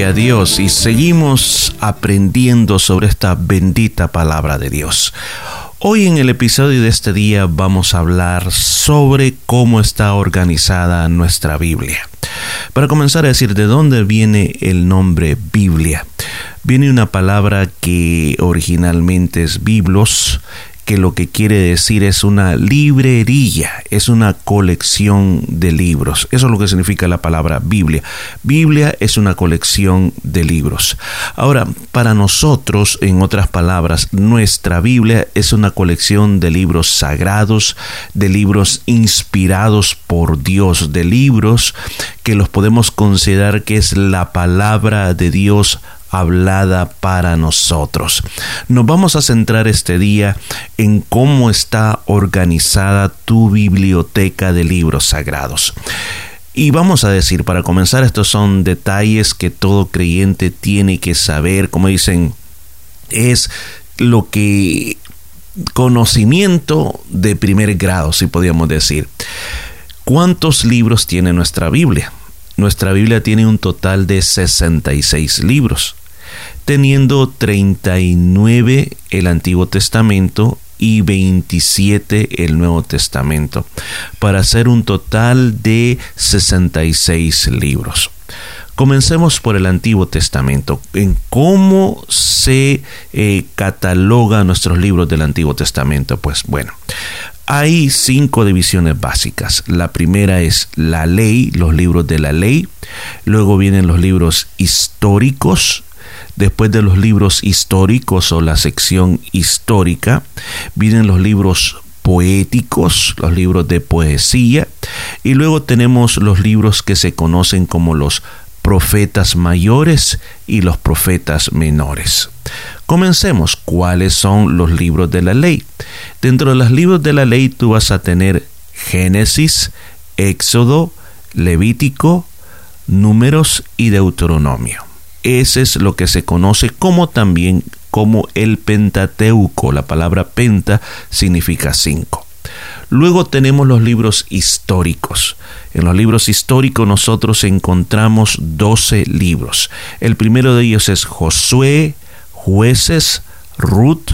A Dios y seguimos aprendiendo sobre esta bendita palabra de Dios. Hoy en el episodio de este día vamos a hablar sobre cómo está organizada nuestra Biblia. Para comenzar a decir de dónde viene el nombre Biblia. Viene una palabra que originalmente es biblos, que lo que quiere decir es una librería, es una colección de libros. Eso es lo que significa la palabra Biblia. Biblia es una colección de libros. Ahora, para nosotros, en otras palabras, nuestra Biblia es una colección de libros sagrados, de libros inspirados por Dios, de libros que los podemos considerar que es la palabra de Dios hablada para nosotros. Nos vamos a centrar este día en cómo está organizada tu biblioteca de libros sagrados. Y vamos a decir, para comenzar, estos son detalles que todo creyente tiene que saber, como dicen, es lo que conocimiento de primer grado, si podríamos decir. ¿Cuántos libros tiene nuestra Biblia? Nuestra Biblia tiene un total de 66 libros teniendo 39 el Antiguo Testamento y 27 el Nuevo Testamento, para hacer un total de 66 libros. Comencemos por el Antiguo Testamento. En cómo se eh, cataloga nuestros libros del Antiguo Testamento. Pues bueno, hay cinco divisiones básicas. La primera es la ley, los libros de la ley. Luego vienen los libros históricos, Después de los libros históricos o la sección histórica, vienen los libros poéticos, los libros de poesía, y luego tenemos los libros que se conocen como los profetas mayores y los profetas menores. Comencemos. ¿Cuáles son los libros de la ley? Dentro de los libros de la ley tú vas a tener Génesis, Éxodo, Levítico, Números y Deuteronomio. Ese es lo que se conoce como también como el Pentateuco. La palabra penta significa cinco. Luego tenemos los libros históricos. En los libros históricos nosotros encontramos 12 libros. El primero de ellos es Josué, Jueces, Ruth,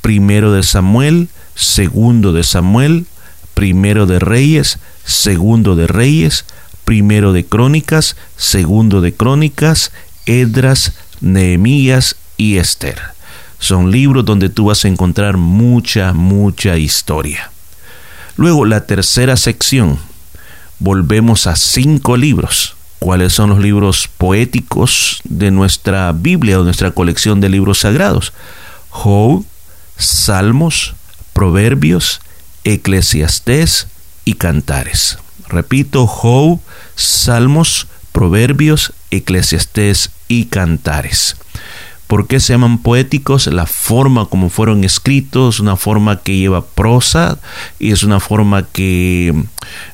primero de Samuel, segundo de Samuel, primero de Reyes, segundo de Reyes, primero de Crónicas, segundo de Crónicas Edras, Nehemías y Esther. Son libros donde tú vas a encontrar mucha, mucha historia. Luego, la tercera sección, volvemos a cinco libros. ¿Cuáles son los libros poéticos de nuestra Biblia o nuestra colección de libros sagrados? Job, Salmos, Proverbios, Eclesiastés y Cantares. Repito, Job, Salmos, Proverbios, Eclesiastés y Cantares. ¿Por qué se llaman poéticos? La forma como fueron escritos, una forma que lleva prosa y es una forma que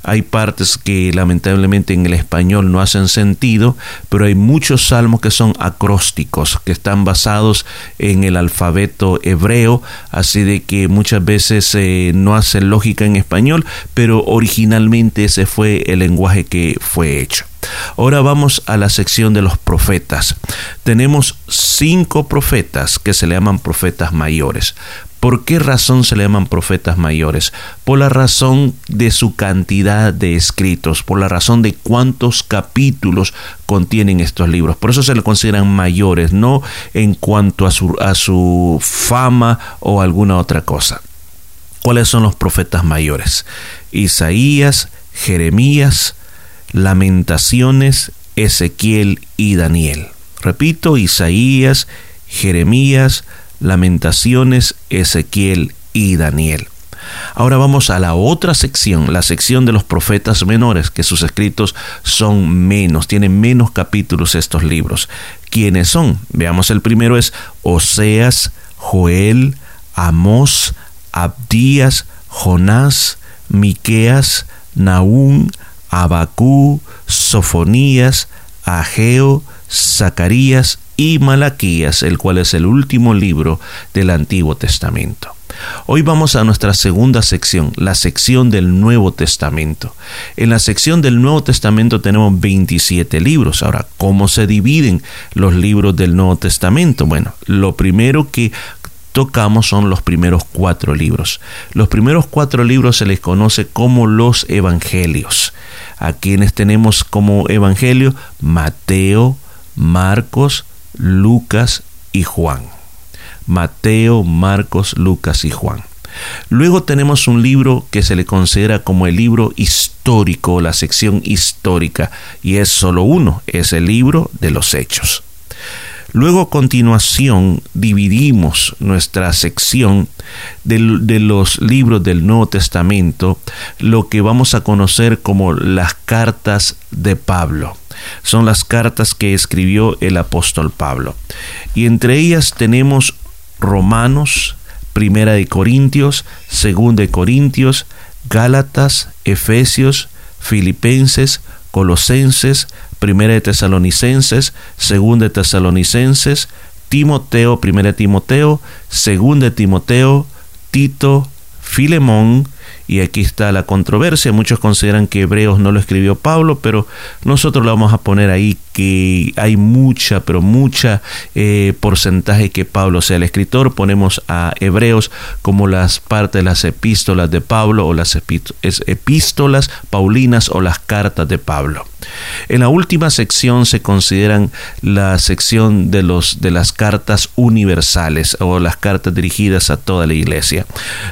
hay partes que lamentablemente en el español no hacen sentido, pero hay muchos salmos que son acrósticos, que están basados en el alfabeto hebreo, así de que muchas veces eh, no hacen lógica en español, pero originalmente ese fue el lenguaje que fue hecho. Ahora vamos a la sección de los profetas. Tenemos cinco profetas que se le llaman profetas mayores. ¿Por qué razón se le llaman profetas mayores? Por la razón de su cantidad de escritos, por la razón de cuántos capítulos contienen estos libros. Por eso se le consideran mayores, no en cuanto a su, a su fama o alguna otra cosa. ¿Cuáles son los profetas mayores? Isaías, Jeremías, Lamentaciones, Ezequiel y Daniel. Repito, Isaías, Jeremías, Lamentaciones, Ezequiel y Daniel. Ahora vamos a la otra sección, la sección de los profetas menores, que sus escritos son menos, tienen menos capítulos estos libros. ¿Quiénes son? Veamos, el primero es Oseas, Joel, Amós, Abdías, Jonás, Miqueas, Naúm, Abacú, Sofonías, Ageo, Zacarías y Malaquías, el cual es el último libro del Antiguo Testamento. Hoy vamos a nuestra segunda sección, la sección del Nuevo Testamento. En la sección del Nuevo Testamento tenemos 27 libros. Ahora, ¿cómo se dividen los libros del Nuevo Testamento? Bueno, lo primero que tocamos son los primeros cuatro libros. Los primeros cuatro libros se les conoce como los evangelios. A quienes tenemos como evangelio Mateo, Marcos, Lucas y Juan. Mateo, Marcos, Lucas y Juan. Luego tenemos un libro que se le considera como el libro histórico, la sección histórica, y es solo uno, es el libro de los hechos. Luego a continuación dividimos nuestra sección de, los libros del Nuevo Testamento, lo que vamos a conocer como las cartas de Pablo. Son las cartas que escribió el apóstol Pablo. Y entre ellas tenemos Romanos, Primera de Corintios, Segunda de Corintios, Gálatas, Efesios, Filipenses, Colosenses, Primera de Tesalonicenses, Segunda de Tesalonicenses, Timoteo, Primera de Timoteo, Segunda de Timoteo, Tito, Filemón, y aquí está la controversia. Muchos consideran que Hebreos no lo escribió Pablo, pero nosotros lo vamos a poner ahí que hay mucha, pero mucha eh, porcentaje que Pablo sea el escritor. Ponemos a Hebreos como las partes las epístolas de Pablo o las epístolas paulinas o las cartas de Pablo. En la última sección se consideran la sección de, los, de las cartas universales o las cartas dirigidas a toda la iglesia.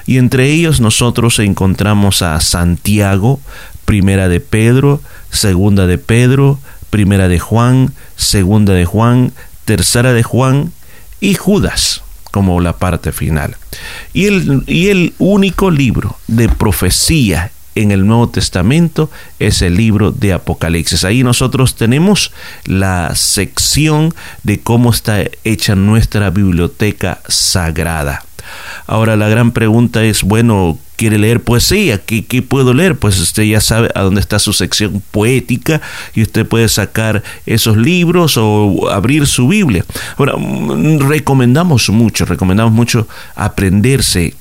Y entre ellos nosotros encontramos a Santiago, primera de Pedro, segunda de Pedro, primera de Juan, segunda de Juan, tercera de Juan y Judas como la parte final. Y el, y el único libro de profecía en el Nuevo Testamento es el libro de Apocalipsis. Ahí nosotros tenemos la sección de cómo está hecha nuestra biblioteca sagrada. Ahora la gran pregunta es, bueno, ¿quiere leer poesía? ¿Qué, ¿Qué, puedo leer? Pues usted ya sabe a dónde está su sección poética y usted puede sacar esos libros o abrir su Biblia. Ahora, recomendamos mucho, recomendamos mucho aprenderse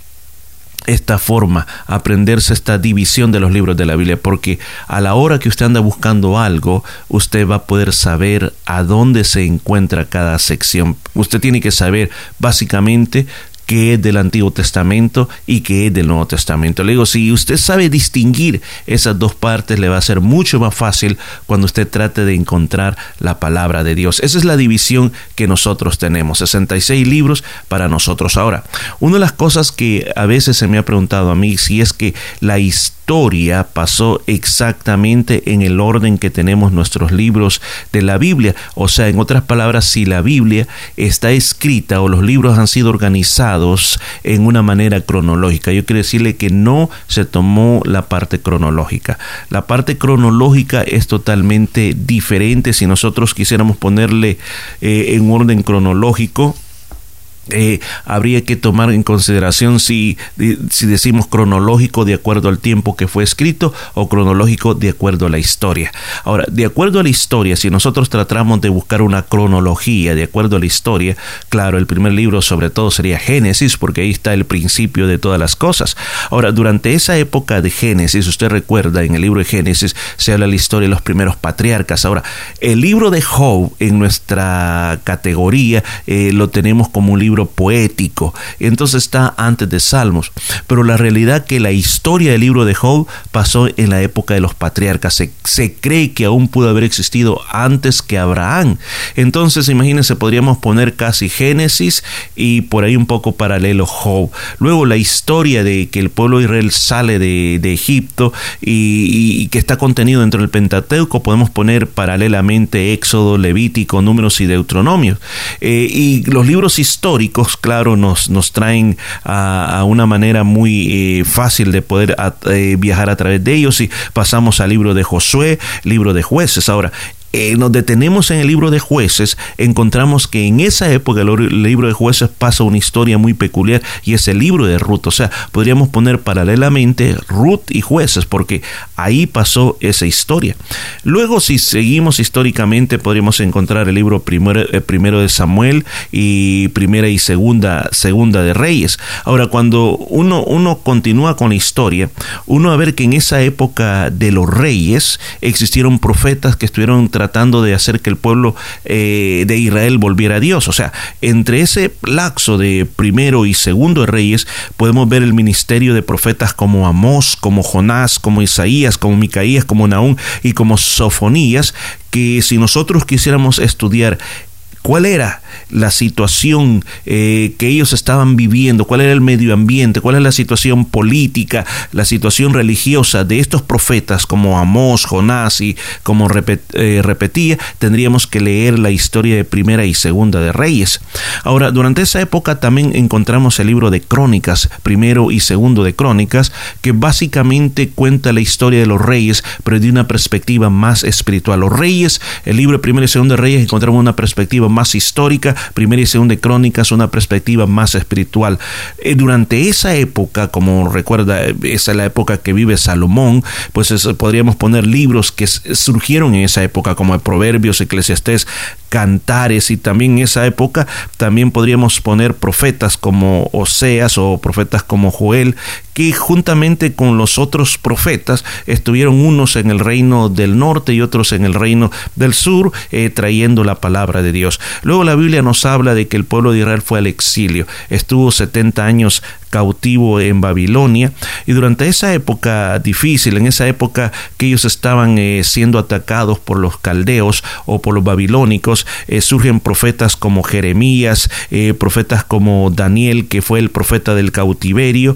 esta forma, aprenderse esta división de los libros de la Biblia, porque a la hora que usted anda buscando algo, usted va a poder saber a dónde se encuentra cada sección. Usted tiene que saber básicamente qué es del Antiguo Testamento y qué es del Nuevo Testamento. Le digo, si usted sabe distinguir esas dos partes, le va a ser mucho más fácil cuando usted trate de encontrar la palabra de Dios. Esa es la división que nosotros tenemos, 66 libros para nosotros. Ahora, una de las cosas que a veces se me ha preguntado a mí, si es que la historia pasó exactamente en el orden que tenemos nuestros libros de la Biblia, o sea, en otras palabras, si la Biblia está escrita o los libros han sido organizados, en una manera cronológica. Yo quiero decirle que no se tomó la parte cronológica. La parte cronológica es totalmente diferente si nosotros quisiéramos ponerle eh, en orden cronológico eh, habría que tomar en consideración si, si decimos cronológico de acuerdo al tiempo que fue escrito o cronológico de acuerdo a la historia. Ahora, de acuerdo a la historia, si nosotros tratamos de buscar una cronología de acuerdo a la historia, claro, el primer libro sobre todo sería Génesis, porque ahí está el principio de todas las cosas. Ahora, durante esa época de Génesis, usted recuerda, en el libro de Génesis se habla la historia de los primeros patriarcas. Ahora, el libro de Job en nuestra categoría eh, lo tenemos como un libro poético. Entonces está antes de Salmos. Pero la realidad que la historia del libro de Job pasó en la época de los patriarcas. Se, cree que aún pudo haber existido antes que Abraham. Entonces, imagínense, podríamos poner casi Génesis y por ahí un poco paralelo Job. Luego la historia de que el pueblo de Israel sale de, Egipto y, que está contenido dentro del Pentateuco, podemos poner paralelamente Éxodo, Levítico, Números y Deuteronomio. Eh, y los libros históricos claro, nos, nos traen a, una manera muy eh, fácil de poder eh, viajar a través de ellos y pasamos al libro de Josué, libro de jueces. Ahora, eh, nos detenemos en el libro de jueces, encontramos que en esa época el libro de jueces pasa una historia muy peculiar y es el libro de Ruth. O sea, podríamos poner paralelamente Ruth y jueces porque ahí pasó esa historia. Luego, si seguimos históricamente, podríamos encontrar el libro primero, eh, primero de Samuel y primera y segunda, segunda de Reyes. Ahora, cuando uno, uno continúa con la historia, uno va a ver que en esa época de los reyes existieron profetas que estuvieron tratando de hacer que el pueblo eh, de Israel volviera a Dios. O sea, entre ese laxo de primero y segundo reyes podemos ver el ministerio de profetas como Amós, como Jonás, como Isaías, como Micaías, como Naúm y como Sofonías, que si nosotros quisiéramos estudiar cuál era la situación eh, que ellos estaban viviendo, cuál era el medio ambiente, cuál es la situación política, la situación religiosa de estos profetas como Amós, Jonás y como eh, repetía, tendríamos que leer la historia de Primera y Segunda de Reyes. Ahora, durante esa época también encontramos el libro de Crónicas, primero y segundo de Crónicas, que básicamente cuenta la historia de los reyes, pero de una perspectiva más espiritual. Los reyes, el libro de Primera y Segunda de Reyes encontramos una perspectiva más histórica, primera y segunda de Crónicas, una perspectiva más espiritual. Eh, durante esa época, como recuerda, esa es la época que vive Salomón, pues podríamos poner libros que surgieron en esa época, como Proverbios, Eclesiastés, Cantares, y también en esa época también podríamos poner profetas como Oseas o profetas como Joel, que juntamente con los otros profetas estuvieron unos en el reino del norte y otros en el reino del sur, eh, trayendo la palabra de Dios. Luego la Biblia nos habla de que el pueblo de Israel fue al exilio, estuvo 70 años cautivo en Babilonia y durante esa época difícil, en esa época que ellos estaban eh, siendo atacados por los caldeos o por los babilónicos, eh, surgen profetas como Jeremías, eh, profetas como Daniel, que fue el profeta del cautiverio.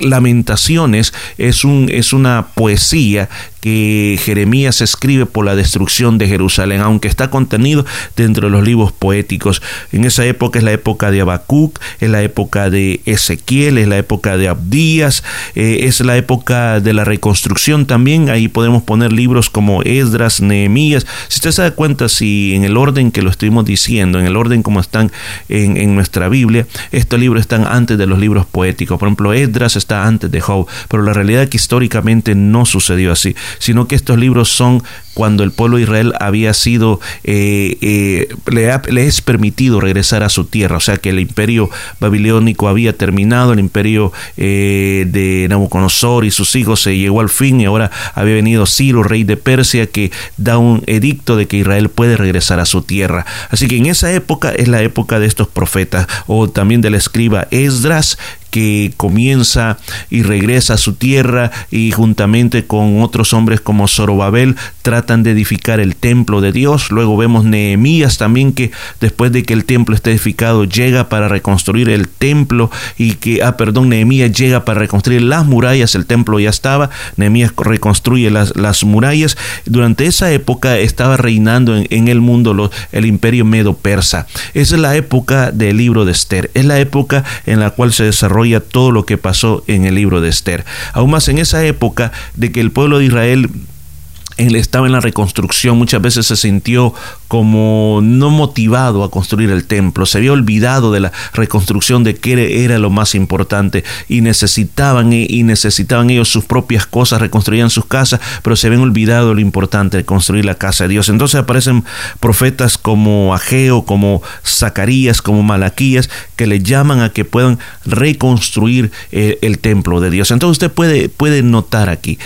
Lamentaciones es, un, es una poesía que Jeremías escribe por la destrucción de Jerusalén, aunque está contenido dentro de los libros poéticos. En esa época es la época de Habacuc, es la época de Ezequiel, es la época de Abdías, eh, es la época de la reconstrucción también. Ahí podemos poner libros como Esdras, Nehemías. Si usted se da cuenta, si en el orden que lo estuvimos diciendo, en el orden como están en, en nuestra Biblia, estos libros están antes de los libros poéticos. Por ejemplo, Esdras está antes de Job, pero la realidad es que históricamente no sucedió así sino que estos libros son cuando el pueblo de Israel había sido, eh, eh, le, es permitido regresar a su tierra, o sea que el imperio babilónico había terminado, el imperio eh, de Nabucodonosor y sus hijos se llegó al fin y ahora había venido Ciro, rey de Persia, que da un edicto de que Israel puede regresar a su tierra. Así que en esa época es la época de estos profetas, o también del escriba Esdras, que comienza y regresa a su tierra y juntamente con otros hombres como Zorobabel tratan de edificar el templo de Dios. Luego vemos Nehemías también que después de que el templo esté edificado llega para reconstruir el templo y que, ah, perdón, Nehemías llega para reconstruir las murallas, el templo ya estaba, Nehemías reconstruye las, las murallas. Durante esa época estaba reinando en, el mundo el imperio medo-persa. Esa es la época del libro de Esther, es la época en la cual se desarrolla todo lo que pasó en el libro de Esther. Aún más en esa época de que el pueblo de Israel él estaba en la reconstrucción, muchas veces se sintió como no motivado a construir el templo, se había olvidado de la reconstrucción de que era lo más importante y necesitaban y necesitaban ellos sus propias cosas, reconstruían sus casas, pero se habían olvidado lo importante de construir la casa de Dios. Entonces aparecen profetas como Ageo, como Zacarías, como Malaquías, que le llaman a que puedan reconstruir el, el templo de Dios. Entonces usted puede, puede notar aquí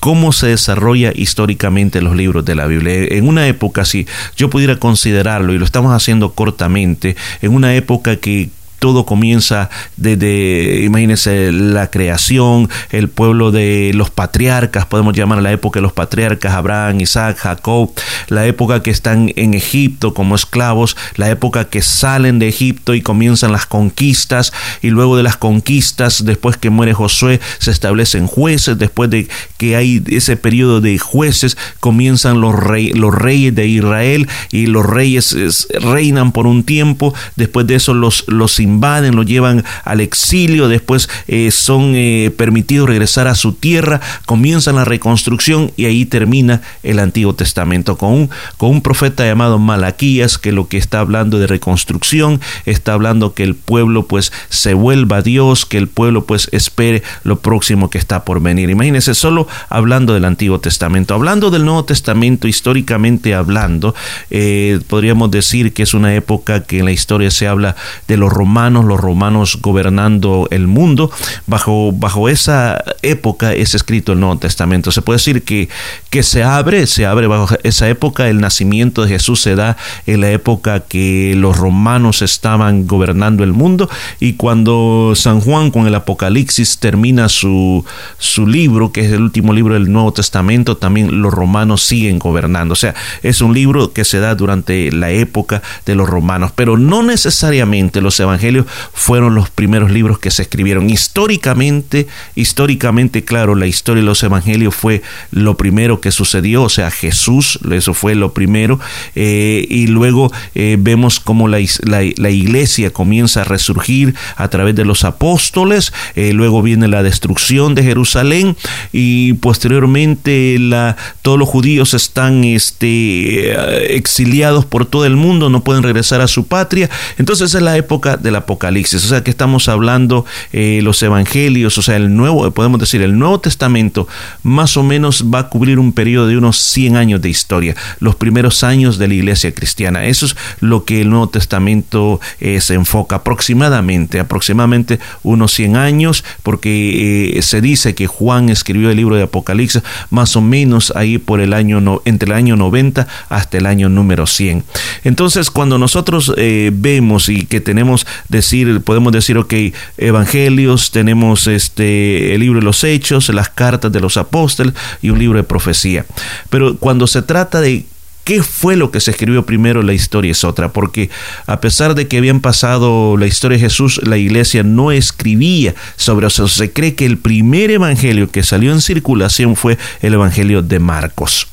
cómo se desarrolla históricamente los libros de la Biblia. En una época, si yo pudiera considerarlo, y lo estamos haciendo cortamente, en una época que todo comienza desde, imagínense, la creación, el pueblo de los patriarcas, podemos llamar a la época de los patriarcas, Abraham, Isaac, Jacob, la época que están en Egipto como esclavos, la época que salen de Egipto y comienzan las conquistas, y luego de las conquistas, después que muere Josué, se establecen jueces, después de que hay ese periodo de jueces, comienzan los, reyes de Israel, y los reyes reinan por un tiempo, después de eso los, los invaden, lo llevan al exilio, después eh, son eh, permitidos regresar a su tierra, comienzan la reconstrucción y ahí termina el Antiguo Testamento con un, con un profeta llamado Malaquías que lo que está hablando de reconstrucción, está hablando que el pueblo pues se vuelva a Dios, que el pueblo pues espere lo próximo que está por venir. Imagínense solo hablando del Antiguo Testamento, hablando del Nuevo Testamento históricamente hablando, eh, podríamos decir que es una época que en la historia se habla de los romanos, los romanos gobernando el mundo. Bajo, bajo esa época es escrito el Nuevo Testamento. Se puede decir que, que se abre, se abre bajo esa época. El nacimiento de Jesús se da en la época que los romanos estaban gobernando el mundo y cuando San Juan con el Apocalipsis termina su, su libro, que es el último libro del Nuevo Testamento, también los romanos siguen gobernando. O sea, es un libro que se da durante la época de los romanos, pero no necesariamente los evangelios fueron los primeros libros que se escribieron. Históricamente, históricamente, claro, la historia de los evangelios fue lo primero que sucedió, o sea, Jesús, eso fue lo primero, eh, y luego eh, vemos cómo la, la, iglesia comienza a resurgir a través de los apóstoles, eh, luego viene la destrucción de Jerusalén y posteriormente la, todos los judíos están este, exiliados por todo el mundo, no pueden regresar a su patria, entonces es la época del Apocalipsis, o sea que estamos hablando los evangelios, o sea, el nuevo, podemos decir, el Nuevo Testamento más o menos va a cubrir un periodo de unos 100 años de historia, los primeros años de la iglesia cristiana. Eso es lo que el Nuevo Testamento eh, se enfoca aproximadamente, aproximadamente unos 100 años, porque eh, se dice que Juan escribió el libro de Apocalipsis más o menos ahí por el año, entre el año 90 hasta el año número 100. Entonces, cuando nosotros eh, vemos y que tenemos decir, podemos decir, ok, evangelios, tenemos este, el libro de los hechos, las cartas de los apóstoles y un libro de profecía. Pero cuando se trata de qué fue lo que se escribió primero, la historia es otra, porque a pesar de que habían pasado la historia de Jesús, la iglesia no escribía sobre eso. Se cree que el primer evangelio que salió en circulación fue el evangelio de Marcos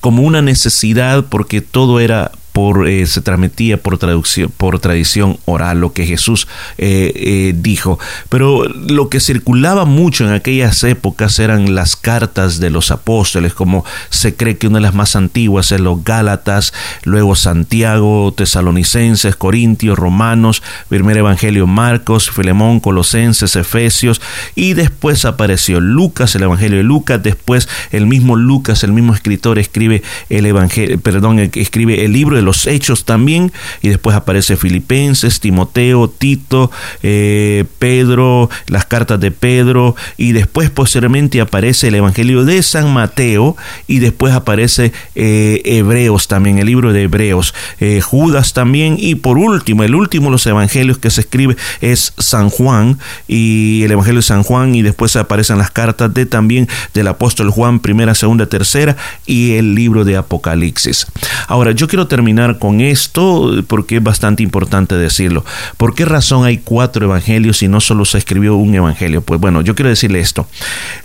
como una necesidad porque todo era eh, se transmitía por, traducción, por tradición oral, lo que Jesús eh, eh, dijo. Pero lo que circulaba mucho en aquellas épocas eran las cartas de los apóstoles, como se cree que una de las más antiguas es los Gálatas, luego Santiago, Tesalonicenses, Corintios, Romanos, primer Evangelio Marcos, Filemón, Colosenses, Efesios, y después apareció Lucas, el Evangelio de Lucas, después el mismo Lucas, el mismo escritor, escribe el Evangelio, perdón, escribe el libro de los Hechos también, y después aparece Filipenses, Timoteo, Tito, eh, Pedro, las cartas de Pedro, y después posteriormente aparece el Evangelio de San Mateo, y después aparece eh, Hebreos también, el libro de Hebreos, eh, Judas también, y por último, el último de los evangelios que se escribe es San Juan, y el Evangelio de San Juan, y después aparecen las cartas de también del apóstol Juan, primera, segunda, tercera, y el libro de Apocalipsis. Ahora, yo quiero terminar con esto porque es bastante importante decirlo. ¿Por qué razón hay cuatro evangelios y no solo se escribió un evangelio? Pues bueno, yo quiero decirle esto,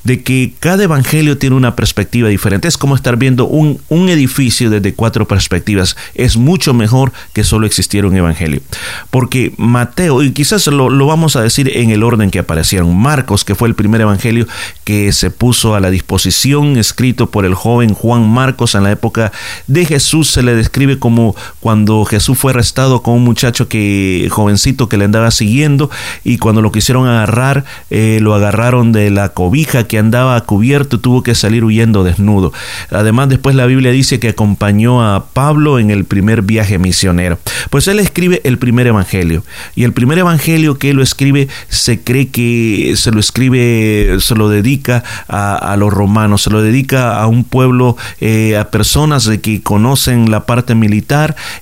de que cada evangelio tiene una perspectiva diferente. Es como estar viendo un, un edificio desde cuatro perspectivas. Es mucho mejor que solo existiera un evangelio. Porque Mateo, y quizás lo, lo vamos a decir en el orden que aparecieron, Marcos, que fue el primer evangelio que se puso a la disposición, escrito por el joven Juan Marcos en la época de Jesús, se le describe como cuando Jesús fue arrestado con un muchacho que jovencito que le andaba siguiendo y cuando lo quisieron agarrar eh, lo agarraron de la cobija que andaba cubierto y tuvo que salir huyendo desnudo. Además después la Biblia dice que acompañó a Pablo en el primer viaje misionero. Pues él escribe el primer evangelio y el primer evangelio que él lo escribe se cree que se lo escribe, se lo dedica a, los romanos, se lo dedica a un pueblo, eh, a personas de que conocen la parte militar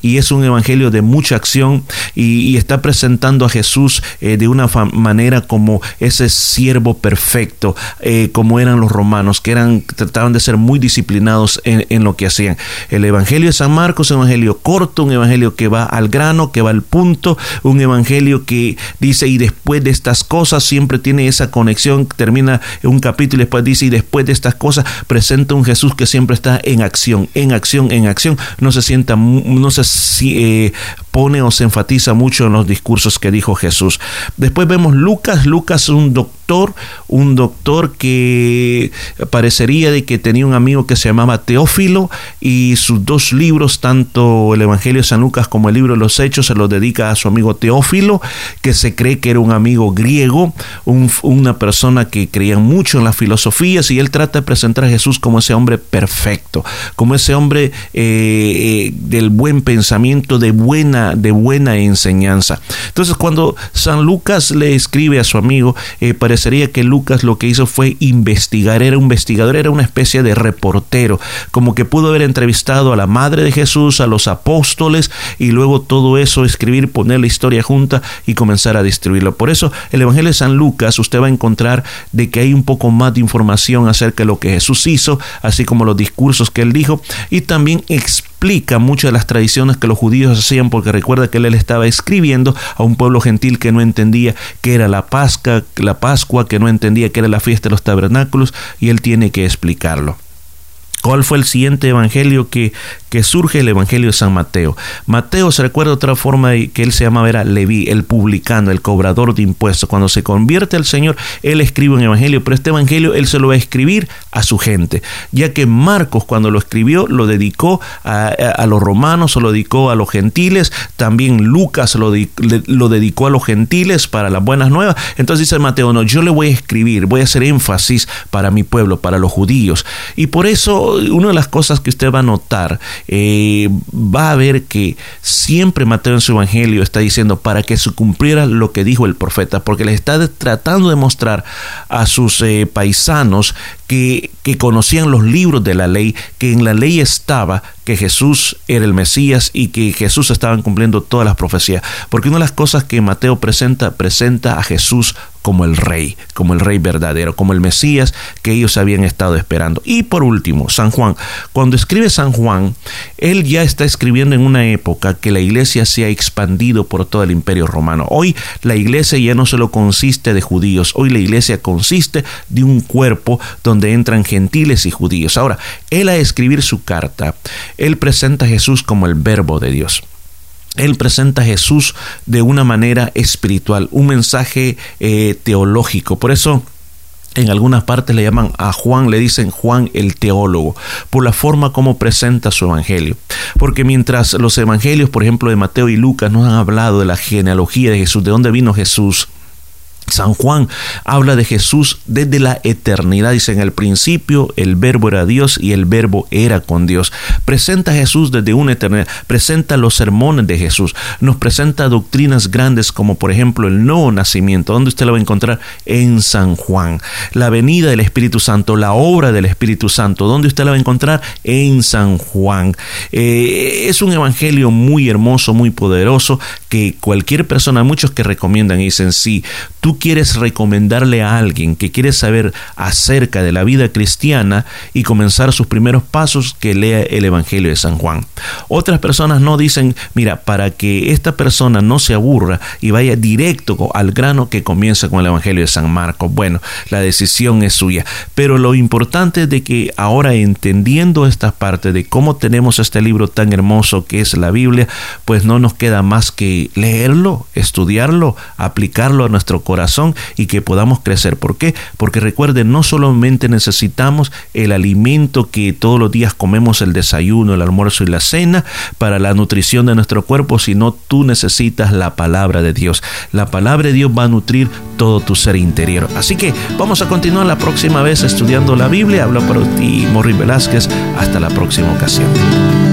y es un evangelio de mucha acción y, está presentando a Jesús eh, de una manera como ese siervo perfecto, eh, como eran los romanos, que eran trataban de ser muy disciplinados en, lo que hacían. El evangelio de San Marcos evangelio corto, un evangelio que va al grano, que va al punto, un evangelio que dice y después de estas cosas siempre tiene esa conexión, termina un capítulo y después dice y después de estas cosas presenta un Jesús que siempre está en acción, en acción, en acción, no se sienta no se eh, pone o se enfatiza mucho en los discursos que dijo Jesús. Después vemos Lucas, Lucas un doctor, un doctor que parecería de que tenía un amigo que se llamaba Teófilo y sus dos libros, tanto el Evangelio de San Lucas como el libro de los Hechos, se los dedica a su amigo Teófilo, que se cree que era un amigo griego, una persona que creía mucho en las filosofías y él trata de presentar a Jesús como ese hombre perfecto, como ese hombre eh, eh, del buen pensamiento, de buena, de buena enseñanza. Entonces cuando San Lucas le escribe a su amigo, eh, parecería que Lucas lo que hizo fue investigar, era un investigador, era una especie de reportero, como que pudo haber entrevistado a la madre de Jesús, a los apóstoles y luego todo eso escribir, poner la historia junta y comenzar a distribuirlo. Por eso el Evangelio de San Lucas usted va a encontrar de que hay un poco más de información acerca de lo que Jesús hizo, así como los discursos que él dijo y también explica muchas de las tradiciones que los judíos hacían porque recuerda que él estaba escribiendo a un pueblo gentil que no entendía qué era la Pascua, la Pascua, que no entendía qué era la fiesta de los tabernáculos y él tiene que explicarlo. ¿Cuál fue el siguiente evangelio que, que surge? El evangelio de San Mateo. Mateo se recuerda de otra forma que él se llamaba era Leví, el publicano, el cobrador de impuestos. Cuando se convierte al Señor, él escribe un evangelio, pero este evangelio él se lo va a escribir a su gente, ya que Marcos cuando lo escribió lo dedicó a, los romanos, lo dedicó a los gentiles, también Lucas lo, lo dedicó a los gentiles para las buenas nuevas. Entonces dice Mateo, no, yo le voy a escribir, voy a hacer énfasis para mi pueblo, para los judíos. Y por eso una de las cosas que usted va a notar, eh, va a ver que siempre Mateo en su evangelio está diciendo para que se cumpliera lo que dijo el profeta, porque le está tratando de mostrar a sus eh, paisanos que, que conocían los libros de la ley, que en la ley estaba que Jesús era el Mesías y que Jesús estaban cumpliendo todas las profecías. Porque una de las cosas que Mateo presenta, presenta a Jesús como el rey, como el rey verdadero, como el Mesías que ellos habían estado esperando. Y por último, San Juan. Cuando escribe San Juan, él ya está escribiendo en una época que la iglesia se ha expandido por todo el imperio romano. Hoy la iglesia ya no solo consiste de judíos, hoy la iglesia consiste de un cuerpo donde entran gentiles y judíos. Ahora, él a escribir su carta, él presenta a Jesús como el verbo de Dios. Él presenta a Jesús de una manera espiritual, un mensaje eh, teológico. Por eso en algunas partes le llaman a Juan, le dicen Juan el teólogo, por la forma como presenta su evangelio. Porque mientras los evangelios, por ejemplo, de Mateo y Lucas nos han hablado de la genealogía de Jesús, de dónde vino Jesús, San Juan habla de Jesús desde la eternidad. Dice, en el principio el verbo era Dios y el verbo era con Dios. Presenta a Jesús desde una eternidad. Presenta los sermones de Jesús. Nos presenta doctrinas grandes como por ejemplo el nuevo nacimiento. donde usted lo va a encontrar? En San Juan. La venida del Espíritu Santo, la obra del Espíritu Santo. donde usted la va a encontrar? En San Juan. Eh, es un evangelio muy hermoso, muy poderoso que cualquier persona, muchos que recomiendan y dicen, sí, tú quieres recomendarle a alguien que quiere saber acerca de la vida cristiana y comenzar sus primeros pasos, que lea el Evangelio de San Juan. Otras personas no dicen, mira, para que esta persona no se aburra y vaya directo al grano que comienza con el Evangelio de San Marcos. Bueno, la decisión es suya. Pero lo importante es de que ahora entendiendo esta parte de cómo tenemos este libro tan hermoso que es la Biblia, pues no nos queda más que leerlo, estudiarlo, aplicarlo a nuestro corazón y que podamos crecer. ¿Por qué? Porque recuerden, no solamente necesitamos el alimento que todos los días comemos, el desayuno, el almuerzo y la cena para la nutrición de nuestro cuerpo, sino tú necesitas la palabra de Dios. La palabra de Dios va a nutrir todo tu ser interior. Así que vamos a continuar la próxima vez estudiando la Biblia. Hablo para ti, Morri Velázquez. Hasta la próxima ocasión.